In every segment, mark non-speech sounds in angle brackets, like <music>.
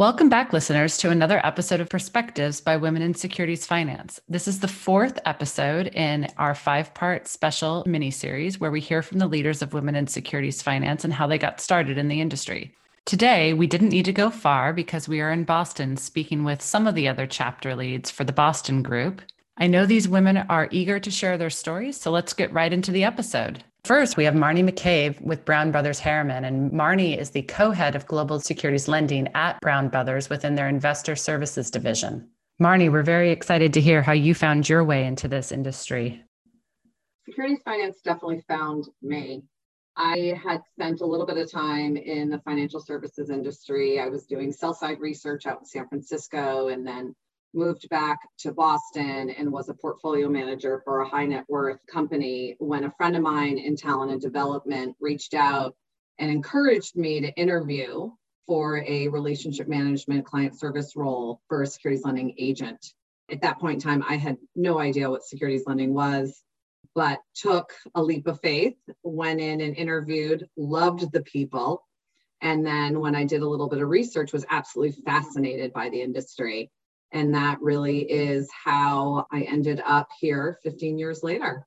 Welcome back, listeners, to another episode of Perspectives by Women in Securities Finance. This is the fourth episode in our five part special mini series where we hear from the leaders of women in securities finance and how they got started in the industry. Today, we didn't need to go far because we are in Boston speaking with some of the other chapter leads for the Boston group. I know these women are eager to share their stories, so let's get right into the episode. First, we have Marnie McCabe with Brown Brothers Harriman, and Marnie is the co head of global securities lending at Brown Brothers within their investor services division. Marnie, we're very excited to hear how you found your way into this industry. Securities finance definitely found me. I had spent a little bit of time in the financial services industry. I was doing sell side research out in San Francisco and then moved back to Boston and was a portfolio manager for a high net worth company when a friend of mine in talent and development reached out and encouraged me to interview for a relationship management client service role for a securities lending agent. At that point in time, I had no idea what securities lending was, but took a leap of faith, went in and interviewed, loved the people. And then when I did a little bit of research, was absolutely fascinated by the industry and that really is how I ended up here 15 years later.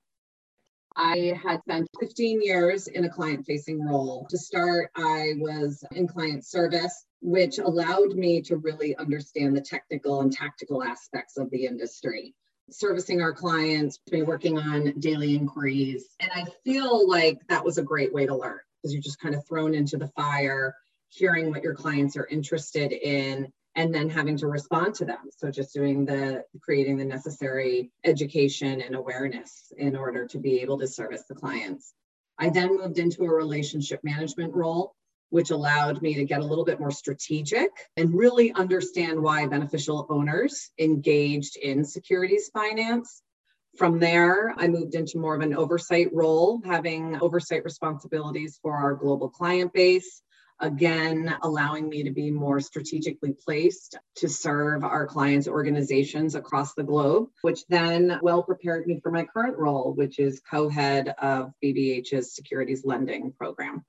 I had spent 15 years in a client facing role. To start, I was in client service, which allowed me to really understand the technical and tactical aspects of the industry. Servicing our clients, working on daily inquiries. And I feel like that was a great way to learn because you're just kind of thrown into the fire, hearing what your clients are interested in, and then having to respond to them. So just doing the creating the necessary education and awareness in order to be able to service the clients. I then moved into a relationship management role, which allowed me to get a little bit more strategic and really understand why beneficial owners engaged in securities finance. From there, I moved into more of an oversight role, having oversight responsibilities for our global client base, again, allowing me to be more strategically placed to serve our clients' organizations across the globe, which then well prepared me for my current role, which is co head of BBH's securities lending program.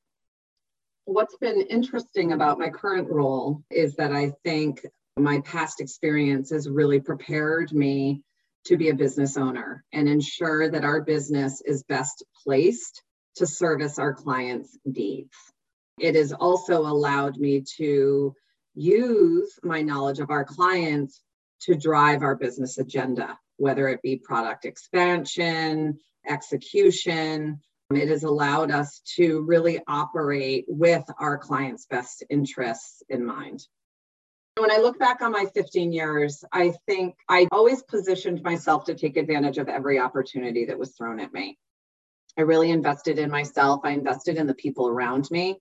What's been interesting about my current role is that I think my past experience has really prepared me to be a business owner and ensure that our business is best placed to service our clients' needs. It has also allowed me to use my knowledge of our clients to drive our business agenda, whether it be product expansion, execution. Um, it has allowed us to really operate with our clients' best interests in mind. When I look back on my 15 years, I think I always positioned myself to take advantage of every opportunity that was thrown at me. I really invested in myself. I invested in the people around me.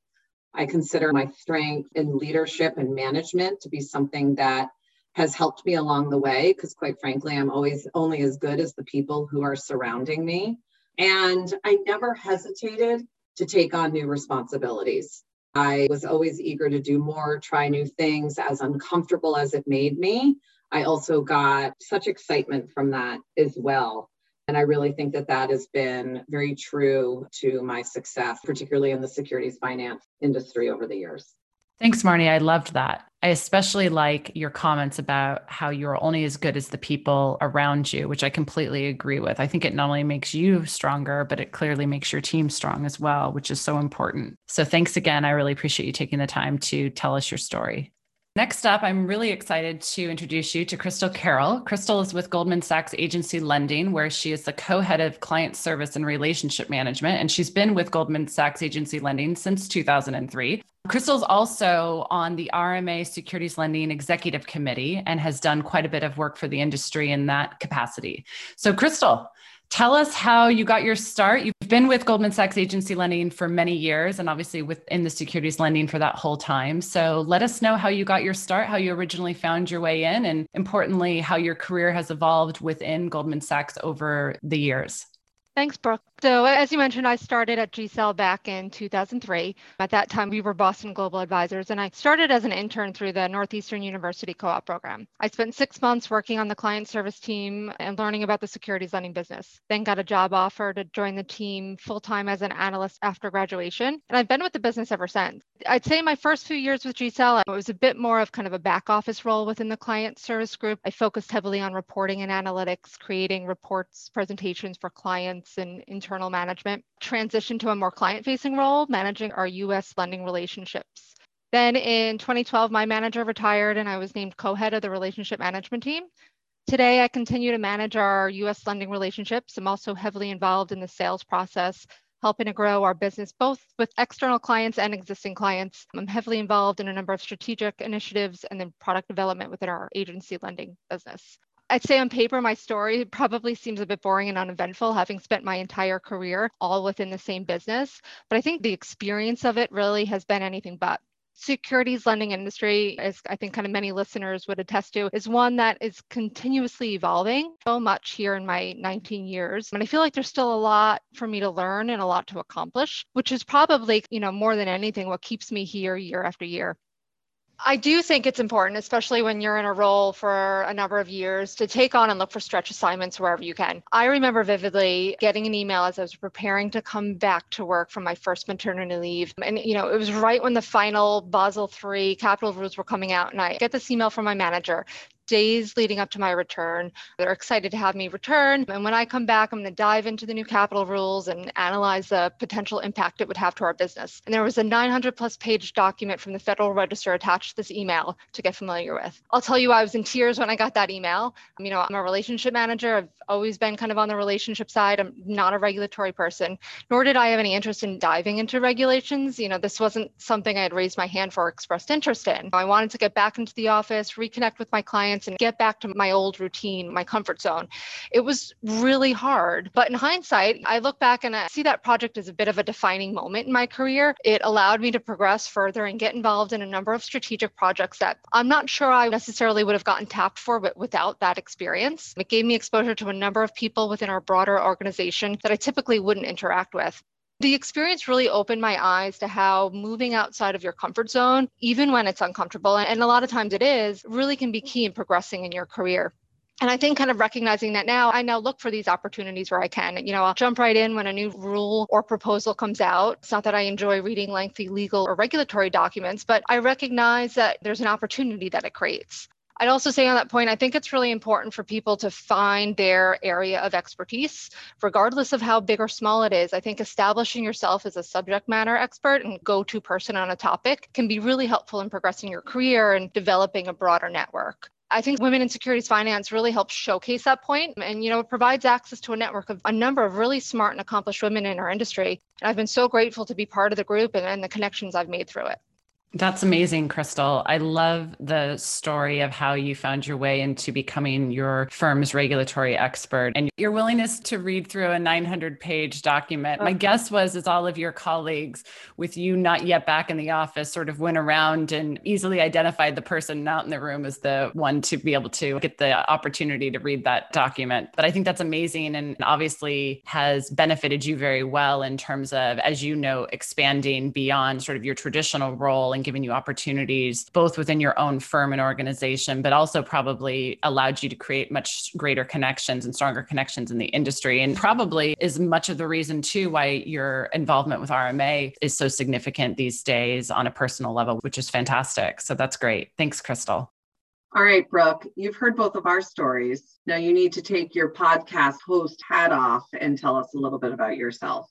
I consider my strength in leadership and management to be something that has helped me along the way because quite frankly i'm always only as good as the people who are surrounding me. And i never hesitated to take on new responsibilities. I was always eager to do more try new things as uncomfortable as it made me. I also got such excitement from that as well and I really think that that has been very true to my success, particularly in the securities finance industry over the years. Thanks, Marnie. I loved that. I especially like your comments about how you're only as good as the people around you, which I completely agree with. I think it not only makes you stronger, but it clearly makes your team strong as well, which is so important. So thanks again. I really appreciate you taking the time to tell us your story. Next up, I'm really excited to introduce you to Crystal Carroll. Crystal is with Goldman Sachs Agency Lending, where she is the co head of client service and relationship management. And she's been with Goldman Sachs Agency Lending since 2003. Crystal's also on the RMA Securities Lending Executive Committee and has done quite a bit of work for the industry in that capacity. So, Crystal, Tell us how you got your start. You've been with Goldman Sachs agency lending for many years and obviously within the securities lending for that whole time. So let us know how you got your start, how you originally found your way in, and importantly, how your career has evolved within Goldman Sachs over the years. Thanks, Brooke. So, as you mentioned, I started at GSAL back in 2003. At that time, we were Boston Global Advisors, and I started as an intern through the Northeastern University Co op program. I spent six months working on the client service team and learning about the securities lending business. Then got a job offer to join the team full time as an analyst after graduation. And I've been with the business ever since. I'd say my first few years with GSAL, it was a bit more of kind of a back office role within the client service group. I focused heavily on reporting and analytics, creating reports, presentations for clients and internal management. Transitioned to a more client facing role, managing our US lending relationships. Then in 2012, my manager retired and I was named co head of the relationship management team. Today, I continue to manage our US lending relationships. I'm also heavily involved in the sales process, helping to grow our business both with external clients and existing clients. I'm heavily involved in a number of strategic initiatives and then product development within our agency lending business. I'd say on paper, my story probably seems a bit boring and uneventful, having spent my entire career all within the same business. But I think the experience of it really has been anything but securities lending industry, as I think kind of many listeners would attest to, is one that is continuously evolving so much here in my 19 years. And I feel like there's still a lot for me to learn and a lot to accomplish, which is probably, you know, more than anything what keeps me here year after year. I do think it's important, especially when you're in a role for a number of years, to take on and look for stretch assignments wherever you can. I remember vividly getting an email as I was preparing to come back to work from my first maternity leave. And, you know, it was right when the final Basel III capital rules were coming out. And I get this email from my manager days leading up to my return. They're excited to have me return. And when I come back, I'm going to dive into the new capital rules and analyze the potential impact it would have to our business. And there was a 900 plus page document from the Federal Register attached to this email to get familiar with. I'll tell you, I was in tears when I got that email. You know, I'm a relationship manager. I've always been kind of on the relationship side. I'm not a regulatory person, nor did I have any interest in diving into regulations. You know, this wasn't something I had raised my hand for or expressed interest in. I wanted to get back into the office, reconnect with my clients and get back to my old routine, my comfort zone. It was really hard. But in hindsight, I look back and I see that project as a bit of a defining moment in my career. It allowed me to progress further and get involved in a number of strategic projects that I'm not sure I necessarily would have gotten tapped for but without that experience. It gave me exposure to a number of people within our broader organization that I typically wouldn't interact with the experience really opened my eyes to how moving outside of your comfort zone, even when it's uncomfortable, and a lot of times it is, really can be key in progressing in your career. And I think kind of recognizing that now, I now look for these opportunities where I can. You know, I'll jump right in when a new rule or proposal comes out. It's not that I enjoy reading lengthy legal or regulatory documents, but I recognize that there's an opportunity that it creates. I'd also say on that point, I think it's really important for people to find their area of expertise, regardless of how big or small it is. I think establishing yourself as a subject matter expert and go to person on a topic can be really helpful in progressing your career and developing a broader network. I think Women in Securities Finance really helps showcase that point and you know it provides access to a network of a number of really smart and accomplished women in our industry. And I've been so grateful to be part of the group and, and the connections I've made through it. That's amazing, Crystal. I love the story of how you found your way into becoming your firm's regulatory expert and your willingness to read through a 900 page document. My uh-huh. guess was as all of your colleagues, with you not yet back in the office, sort of went around and easily identified the person not in the room as the one to be able to get the opportunity to read that document. But I think that's amazing and obviously has benefited you very well in terms of, as you know, expanding beyond sort of your traditional role and and given you opportunities both within your own firm and organization, but also probably allowed you to create much greater connections and stronger connections in the industry. And probably is much of the reason, too, why your involvement with RMA is so significant these days on a personal level, which is fantastic. So that's great. Thanks, Crystal. All right, Brooke, you've heard both of our stories. Now you need to take your podcast host hat off and tell us a little bit about yourself.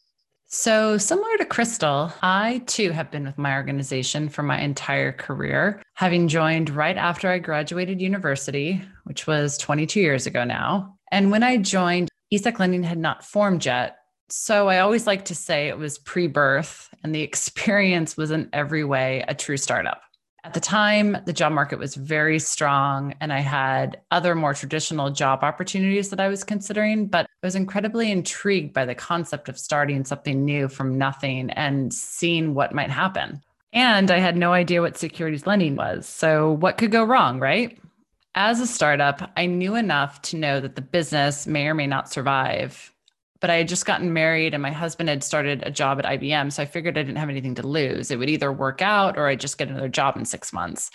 So, similar to Crystal, I too have been with my organization for my entire career, having joined right after I graduated university, which was 22 years ago now. And when I joined, ESEC Lending had not formed yet. So, I always like to say it was pre birth, and the <laughs> experience was in every way a true startup. At the time, the job market was very strong, and I had other more traditional job opportunities that I was considering, but I was incredibly intrigued by the concept of starting something new from nothing and seeing what might happen. And I had no idea what securities lending was. So, what could go wrong, right? As a startup, I knew enough to know that the business may or may not survive. But I had just gotten married and my husband had started a job at IBM. So I figured I didn't have anything to lose. It would either work out or I'd just get another job in six months.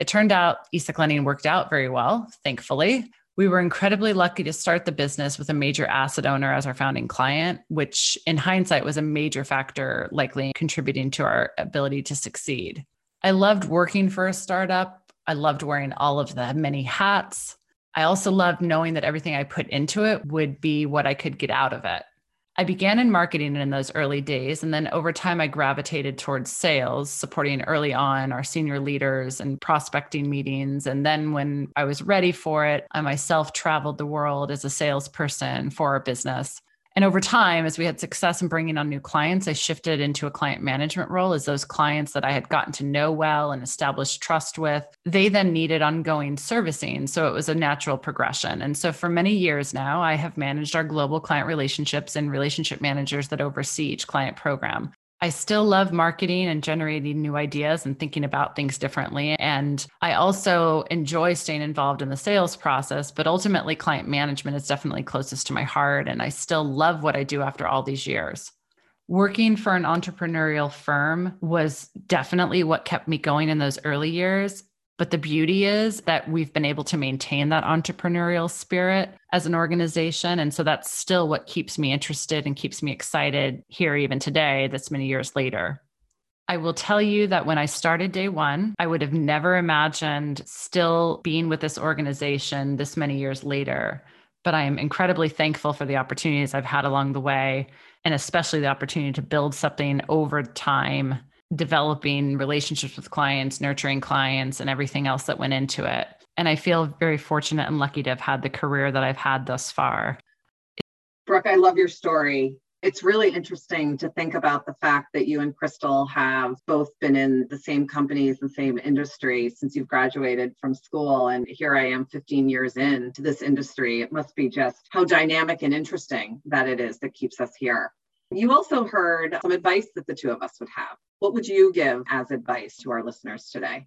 It turned out ESEC lending worked out very well, thankfully. We were incredibly lucky to start the business with a major asset owner as our founding client, which in hindsight was a major factor likely contributing to our ability to succeed. I loved working for a startup. I loved wearing all of the many hats. I also loved knowing that everything I put into it would be what I could get out of it. I began in marketing in those early days. And then over time, I gravitated towards sales, supporting early on our senior leaders and prospecting meetings. And then when I was ready for it, I myself traveled the world as a salesperson for our business. And over time, as we had success in bringing on new clients, I shifted into a client management role as those clients that I had gotten to know well and established trust with, they then needed ongoing servicing. So it was a natural progression. And so for many years now, I have managed our global client relationships and relationship managers that oversee each client program. I still love marketing and generating new ideas and thinking about things differently. And I also enjoy staying involved in the sales process, but ultimately, client management is definitely closest to my heart. And I still love what I do after all these years. Working for an entrepreneurial firm was definitely what kept me going in those early years. But the beauty is that we've been able to maintain that entrepreneurial spirit as an organization. And so that's still what keeps me interested and keeps me excited here, even today, this many years later. I will tell you that when I started day one, I would have never imagined still being with this organization this many years later. But I am incredibly thankful for the opportunities I've had along the way, and especially the opportunity to build something over time developing relationships with clients, nurturing clients, and everything else that went into it. And I feel very fortunate and lucky to have had the career that I've had thus far. Brooke, I love your story. It's really interesting to think about the fact that you and Crystal have both been in the same companies, the same industry since you've graduated from school. And here I am 15 years into this industry. It must be just how dynamic and interesting that it is that keeps us here. You also heard some advice that the two of us would have. What would you give as advice to our listeners today?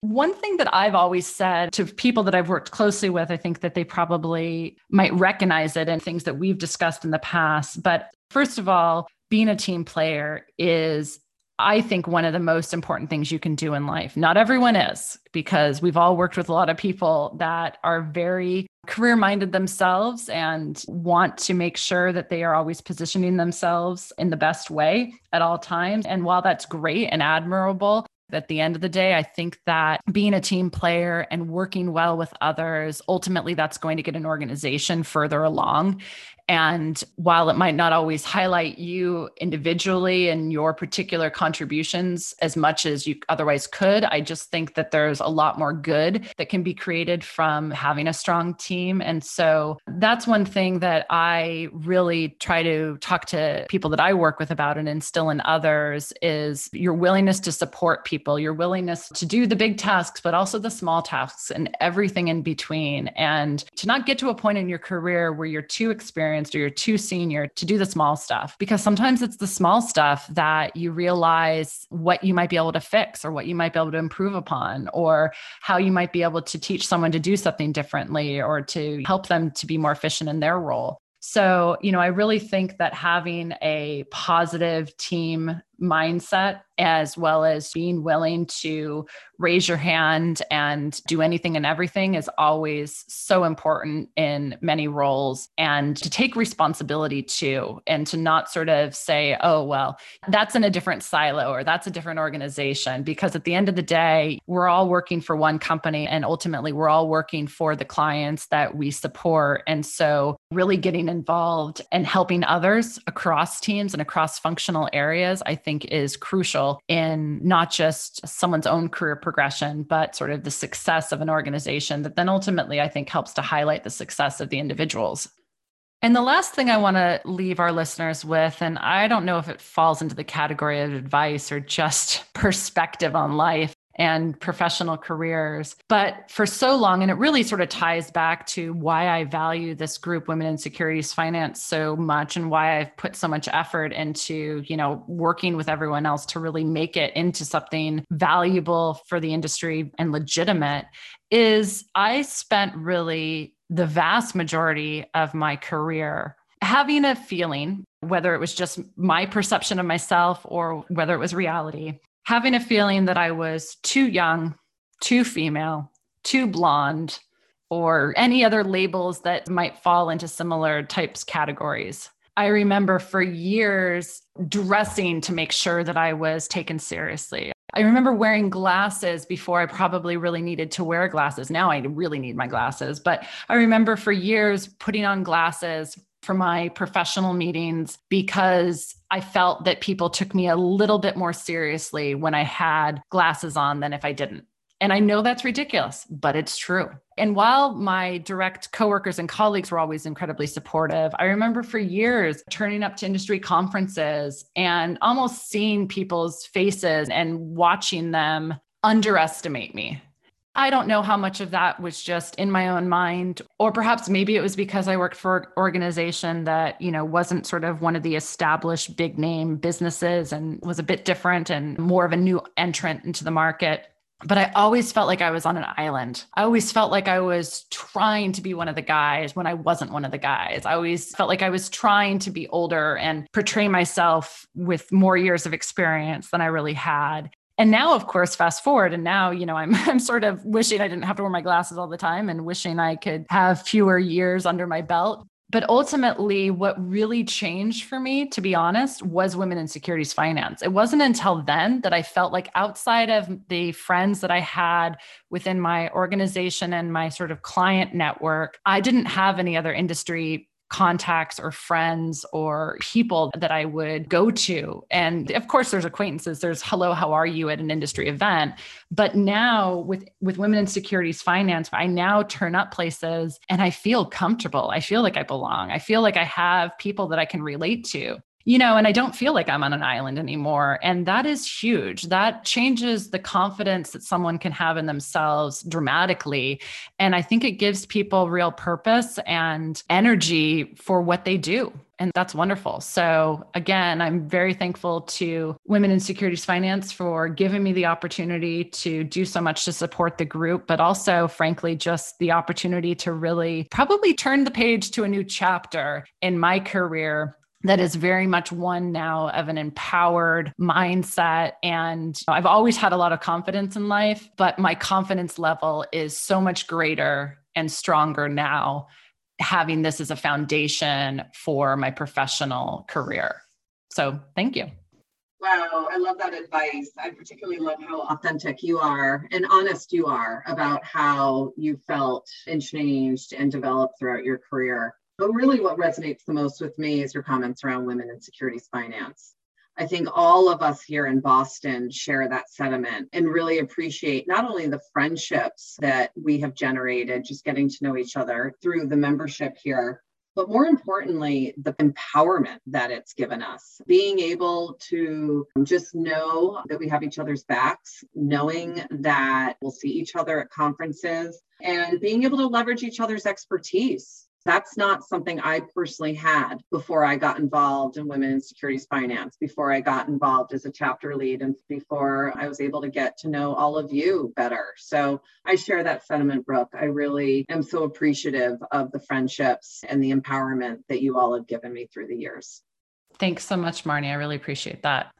One thing that I've always said to people that I've worked closely with, I think that they probably might recognize it and things that we've discussed in the past. But first of all, being a team player is I think one of the most important things you can do in life. Not everyone is, because we've all worked with a lot of people that are very career minded themselves and want to make sure that they are always positioning themselves in the best way at all times. And while that's great and admirable, at the end of the day, I think that being a team player and working well with others, ultimately, that's going to get an organization further along. And while it might not always highlight you individually and your particular contributions as much as you otherwise could, I just think that there's a lot more good that can be created from having a strong team. And so that's one thing that I really try to talk to people that I work with about and instill in others is your willingness to support people, your willingness to do the big tasks, but also the small tasks and everything in between. And to not get to a point in your career where you're too experienced experienced or you're too senior to do the small stuff because sometimes it's the small stuff that you realize what you might be able to fix or what you might be able to improve upon or how you might be able to teach someone to do something differently or to help them to be more efficient in their role. So, you know, I really think that having a positive team mindset as well as being willing to raise your hand and do anything and everything is always so important in many roles and to take responsibility too and to not sort of say oh well that's in a different silo or that's a different organization. Because at the end of the day we're all working for one company and ultimately we're all working for the clients that we support. And so really getting involved and helping others across teams and across functional areas i think is crucial in not just someone's own career progression, but sort of the success of an organization that then ultimately I think helps to highlight the success of the individuals. And the last thing I want to leave our listeners with, and I don't know if it falls into the category of advice or just <laughs> perspective on life, and professional careers. But for so long, and it really sort of ties back to why I value this group, Women in Securities Finance, so much and why I've put so much effort into, you know, working with everyone else to really make it into something valuable for the industry and legitimate is I spent really the vast majority of my career having a feeling, whether it was just my perception of myself or whether it was reality, having a feeling that I was too young, too female, too blonde, or any other labels that might fall into similar types categories. I remember for years dressing to make sure that I was taken seriously. I remember wearing glasses before I probably really needed to wear glasses. Now I really need my glasses, but I remember for years putting on glasses for my professional meetings because I felt that people took me a little bit more seriously when I had glasses on than if I didn't. And I know that's ridiculous, but it's true. And while my direct coworkers and colleagues were always incredibly supportive, I remember for years turning up to industry conferences and almost seeing people's faces and watching them underestimate me. I don't know how much of that was just in my own mind, or perhaps maybe it was because I worked for an organization that, you know, wasn't sort of one of the established big name businesses and was a bit different and more of a new entrant into the market but I always felt like I was on an island. I always felt like I was trying to be one of the guys when I wasn't one of the guys. I always felt like I was trying to be older and portray myself with more years of experience than I really had. And now, of course, fast forward, and now, you know, I'm <laughs> I'm sort of wishing I didn't have to wear my glasses all the time and wishing I could have fewer years under my belt. But ultimately, what really changed for me, to be honest, was women in securities finance. It wasn't until then that I felt like outside of the friends that I had within my organization and my sort of client network, I didn't have any other industry contacts or friends or people that I would go to. And of course there's acquaintances, there's hello, how are you at an industry event. But now with with women in securities finance, I now turn up places and I feel comfortable. I feel like I belong. I feel like I have people that I can relate to you know, and I don't feel like I'm on an island anymore. And that is huge. That changes the confidence that someone can have in themselves dramatically. And I think it gives people real purpose and energy for what they do. And that's wonderful. So, again, I'm very thankful to Women in Securities Finance for giving me the opportunity to do so much to support the group, but also, frankly, just the opportunity to really probably turn the page to a new chapter in my career that is very much one now of an empowered mindset. And I've always had a lot of confidence in life, but my confidence level is so much greater and stronger now, having this as a foundation for my professional career. So thank you. Wow, I love that advice. I particularly love how authentic you are and honest you are about how you felt and changed and developed throughout your career. But really, what resonates the most with me is your comments around women in securities finance. I think all of us here in Boston share that sentiment and really appreciate not only the friendships that we have generated, just getting to know each other through the membership here, but more importantly, the empowerment that it's given us. Being able to just know that we have each other's backs, knowing that we'll see each other at conferences, and being able to leverage each other's expertise that's not something I personally had before I got involved in women in securities finance, before I got involved as a chapter lead, and before I was able to get to know all of you better. So I share that sentiment, Brooke. I really am so appreciative of the friendships and the empowerment that you all have given me through the years. Thanks so much, Marnie. I really appreciate that.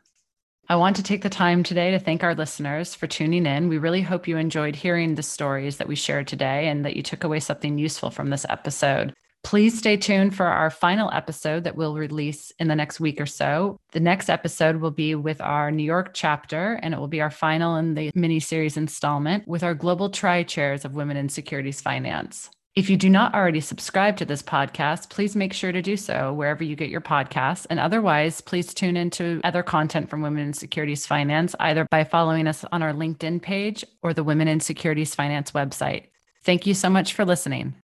I want to take the time today to thank our listeners for tuning in. We really hope you enjoyed hearing the stories that we shared today and that you took away something useful from this episode. Please stay tuned for our final episode that we'll release in the next week or so. The next episode will be with our New York chapter, and it will be our final in the mini series installment with our global tri chairs of women in securities finance. If you do not already subscribe to this podcast, please make sure to do so wherever you get your podcasts. And otherwise, please tune into other content from Women in Securities Finance, either by following us on our LinkedIn page or the Women in Securities Finance website. Thank you so much for listening.